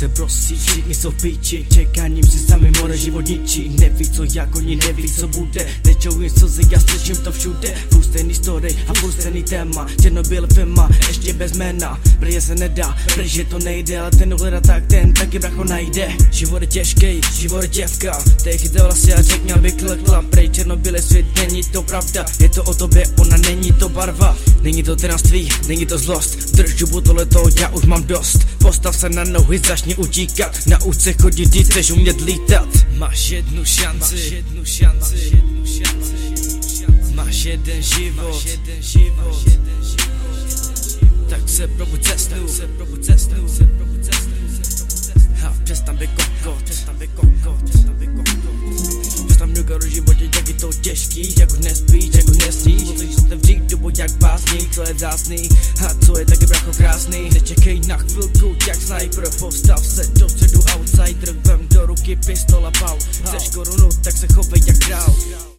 se prosí, všichni jsou v píči Čekáním si sami more život ničí. Neví co jak oni neví co bude. Tečou jen slzy, já slyším to všude. Furt stejný story a furt stejný téma. Černobyl firma, ještě bez jména. Prý se nedá, protože to nejde Ale ten hledá tak ten taky bracho najde. Život je těžký, život je děvka Tej chytě vlasy a řekně aby klekla. Prej Černobyl je svět, není to pravda. Je to o tobě, ona není to barva. Není to tyranství, není to zlost. Drž žubu tohleto, já už mám dost. Postav se na nohy, začni utíkat. Nauč se chodit, ty chceš umět lítat. Máš jednu šanci, máš jednu šanci, jednu šanci. Máš jeden život, jeden život. Tak se probuď cestu, se probuď cestu, se probuď cestu. A přestan být kokot, přestan být kokot, přestan mňukat o životě, jak je to těžký. Jak už nespíš, jak už nesníš Musíš se vžít dobu jak básník, co je vzácný. A co je taky bracho krásný. Nečekej na chvilku, sniper Postav se do středu outsider Vem do ruky pistol a pau Chceš